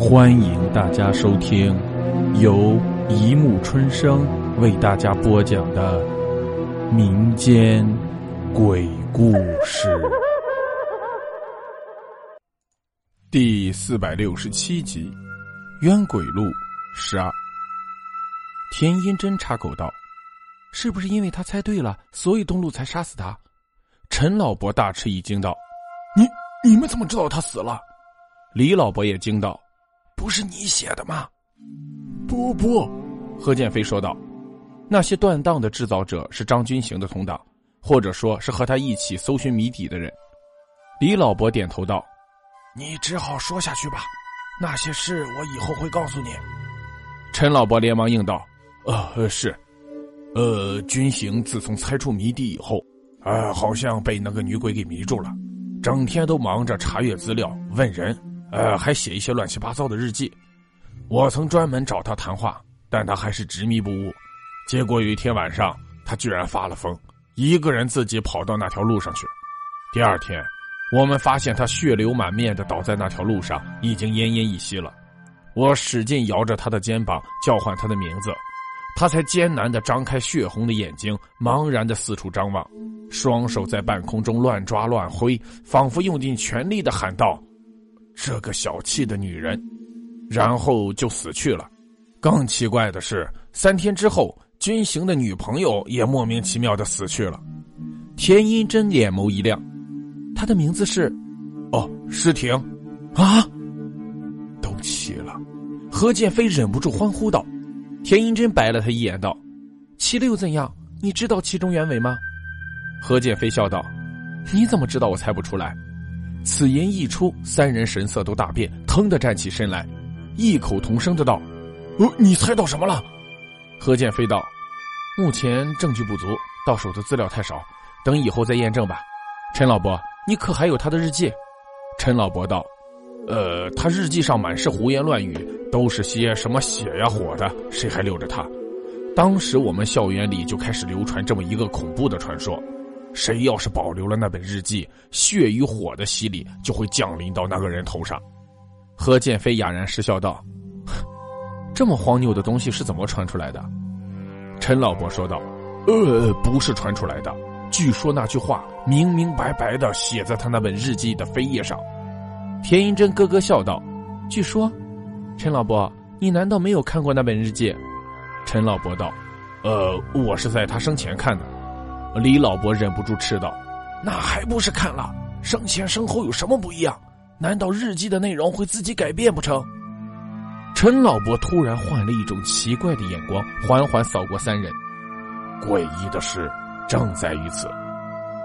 欢迎大家收听由一木春生为大家播讲的民间鬼故事第四百六十七集《冤鬼路》十二。田英真插口道：“是不是因为他猜对了，所以东路才杀死他？”陈老伯大吃一惊道：“你你们怎么知道他死了？”李老伯也惊道。不是你写的吗？不不，何建飞说道：“那些断档的制造者是张军行的同党，或者说是和他一起搜寻谜底的人。”李老伯点头道：“你只好说下去吧，那些事我以后会告诉你。”陈老伯连忙应道：“呃，是，呃，军行自从猜出谜底以后，呃，好像被那个女鬼给迷住了，整天都忙着查阅资料、问人。”呃，还写一些乱七八糟的日记。我曾专门找他谈话，但他还是执迷不悟。结果有一天晚上，他居然发了疯，一个人自己跑到那条路上去。第二天，我们发现他血流满面的倒在那条路上，已经奄奄一息了。我使劲摇着他的肩膀，叫唤他的名字，他才艰难的张开血红的眼睛，茫然的四处张望，双手在半空中乱抓乱挥，仿佛用尽全力的喊道。这个小气的女人，然后就死去了。更奇怪的是，三天之后，军行的女朋友也莫名其妙的死去了。田英真眼眸一亮，她的名字是……哦，诗婷，啊，都齐了。何建飞忍不住欢呼道。田英真白了他一眼道：“齐了又怎样？你知道其中原委吗？”何建飞笑道：“你怎么知道我猜不出来？”此言一出，三人神色都大变，腾的站起身来，异口同声的道：“呃，你猜到什么了？”何建飞道：“目前证据不足，到手的资料太少，等以后再验证吧。”陈老伯，你可还有他的日记？陈老伯道：“呃，他日记上满是胡言乱语，都是些什么血呀火的，谁还留着他？当时我们校园里就开始流传这么一个恐怖的传说。”谁要是保留了那本日记，血与火的洗礼就会降临到那个人头上。何建飞哑然失笑道：“ 这么荒谬的东西是怎么传出来的？”陈老伯说道：“呃，不是传出来的，据说那句话明明白白的写在他那本日记的扉页上。”田英珍咯咯笑道：“据说，陈老伯，你难道没有看过那本日记？”陈老伯道：“呃，我是在他生前看的。”李老伯忍不住斥道：“那还不是看了？生前生后有什么不一样？难道日记的内容会自己改变不成？”陈老伯突然换了一种奇怪的眼光，缓缓扫过三人。诡异的事，正在于此。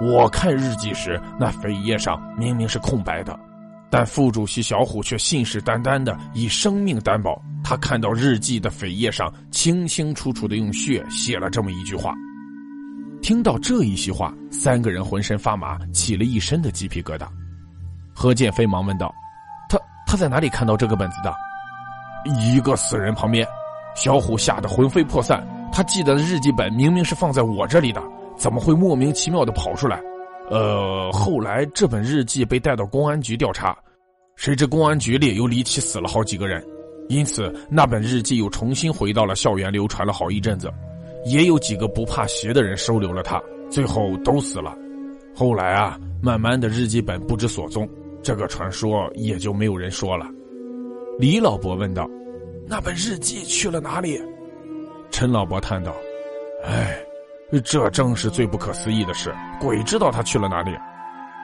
我看日记时，那扉页上明明是空白的，但副主席小虎却信誓旦旦的以生命担保，他看到日记的扉页上清清楚楚的用血写了这么一句话。听到这一席话，三个人浑身发麻，起了一身的鸡皮疙瘩。何建飞忙问道：“他他在哪里看到这个本子的？”一个死人旁边。小虎吓得魂飞魄散。他记得的日记本明明是放在我这里的，怎么会莫名其妙的跑出来？呃，后来这本日记被带到公安局调查，谁知公安局里又离奇死了好几个人，因此那本日记又重新回到了校园，流传了好一阵子。也有几个不怕邪的人收留了他，最后都死了。后来啊，慢慢的日记本不知所踪，这个传说也就没有人说了。李老伯问道：“那本日记去了哪里？”陈老伯叹道：“哎，这正是最不可思议的事，鬼知道他去了哪里。”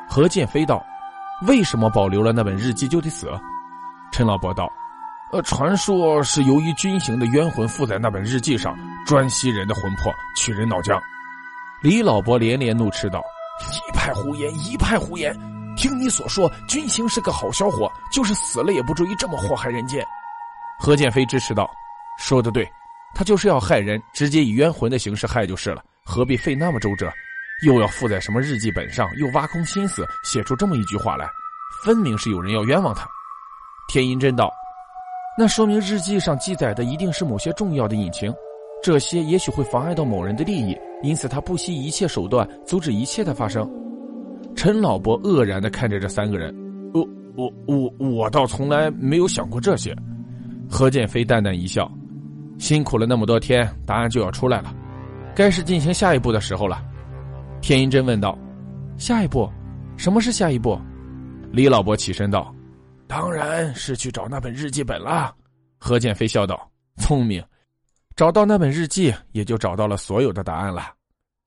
何建飞道：“为什么保留了那本日记就得死？”陈老伯道。呃，传说是由于军行的冤魂附在那本日记上，专吸人的魂魄，取人脑浆。李老伯连连怒斥道：“一派胡言，一派胡言！听你所说，军行是个好小伙，就是死了也不至于这么祸害人间。”何建飞支持道：“说的对，他就是要害人，直接以冤魂的形式害就是了，何必费那么周折？又要附在什么日记本上，又挖空心思写出这么一句话来，分明是有人要冤枉他。”天音真道。那说明日记上记载的一定是某些重要的隐情，这些也许会妨碍到某人的利益，因此他不惜一切手段阻止一切的发生。陈老伯愕然的看着这三个人，呃，我我我倒从来没有想过这些。何建飞淡淡一笑：“辛苦了那么多天，答案就要出来了，该是进行下一步的时候了。”天音真问道：“下一步？什么是下一步？”李老伯起身道：“当然是去找那本日记本了。”何建飞笑道：“聪明，找到那本日记，也就找到了所有的答案了。”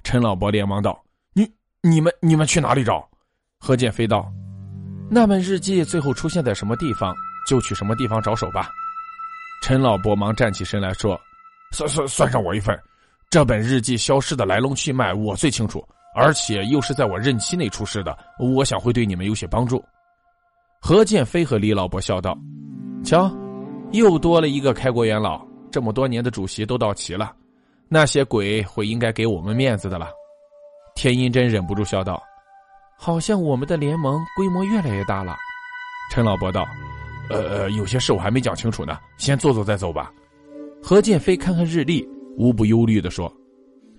陈老伯连忙道：“你、你们、你们去哪里找？”何建飞道：“那本日记最后出现在什么地方，就去什么地方着手吧。”陈老伯忙站起身来说：“算算算上我一份，这本日记消失的来龙去脉我最清楚，而且又是在我任期内出事的，我想会对你们有些帮助。”何建飞和李老伯笑道：“瞧，又多了一个开国元老，这么多年的主席都到齐了，那些鬼会应该给我们面子的了。”田英真忍不住笑道。好像我们的联盟规模越来越大了，陈老伯道：“呃呃，有些事我还没讲清楚呢，先坐坐再走吧。”何建飞看看日历，无不忧虑的说：“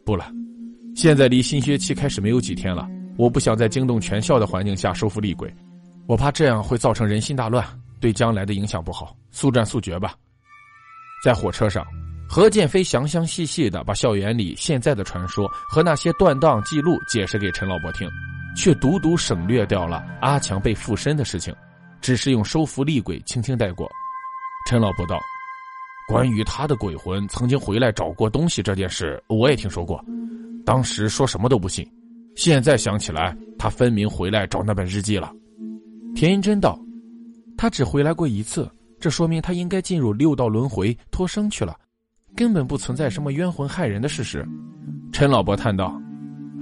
不了，现在离新学期开始没有几天了，我不想在惊动全校的环境下收服厉鬼，我怕这样会造成人心大乱，对将来的影响不好。速战速决吧。”在火车上，何建飞详详细细的把校园里现在的传说和那些断档记录解释给陈老伯听。却独独省略掉了阿强被附身的事情，只是用收服厉鬼轻轻带过。陈老伯道：“关于他的鬼魂曾经回来找过东西这件事，我也听说过。当时说什么都不信，现在想起来，他分明回来找那本日记了。”田英真道：“他只回来过一次，这说明他应该进入六道轮回脱生去了，根本不存在什么冤魂害人的事实。”陈老伯叹道：“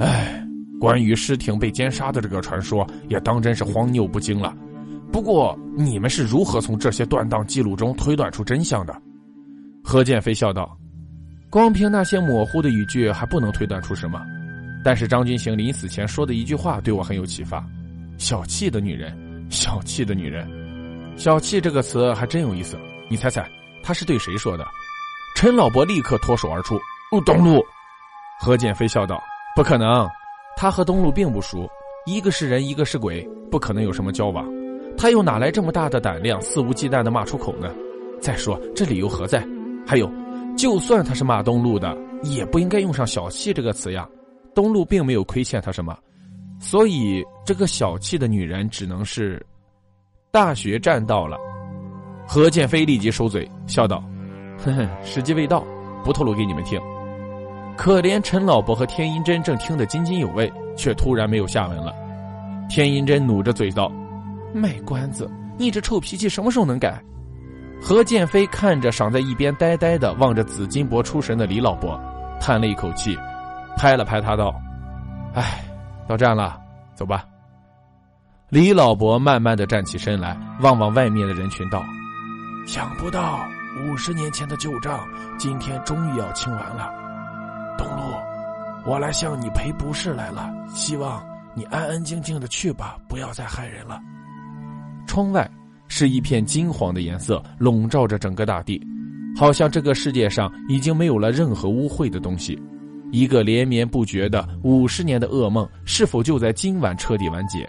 唉。”关于诗婷被奸杀的这个传说，也当真是荒谬不经了。不过，你们是如何从这些断档记录中推断出真相的？何建飞笑道：“光凭那些模糊的语句，还不能推断出什么。但是张君行临死前说的一句话，对我很有启发。小气的女人，小气的女人，小气这个词还真有意思。你猜猜，他是对谁说的？”陈老伯立刻脱手而出：“哦东路。”何建飞笑道：“不可能。”他和东路并不熟，一个是人，一个是鬼，不可能有什么交往。他又哪来这么大的胆量，肆无忌惮的骂出口呢？再说这理由何在？还有，就算他是骂东路的，也不应该用上小气这个词呀。东路并没有亏欠他什么，所以这个小气的女人只能是大学站到了。何建飞立即收嘴，笑道：“哼哼，时机未到，不透露给你们听。”可怜陈老伯和天音真正听得津津有味，却突然没有下文了。天音真努着嘴道：“卖关子，你这臭脾气什么时候能改？”何建飞看着赏在一边呆呆的望着紫金箔出神的李老伯，叹了一口气，拍了拍他道：“哎，到站了，走吧。”李老伯慢慢的站起身来，望望外面的人群道：“想不到五十年前的旧账，今天终于要清完了。”东路，我来向你赔不是来了，希望你安安静静的去吧，不要再害人了。窗外是一片金黄的颜色，笼罩着整个大地，好像这个世界上已经没有了任何污秽的东西。一个连绵不绝的五十年的噩梦，是否就在今晚彻底完结？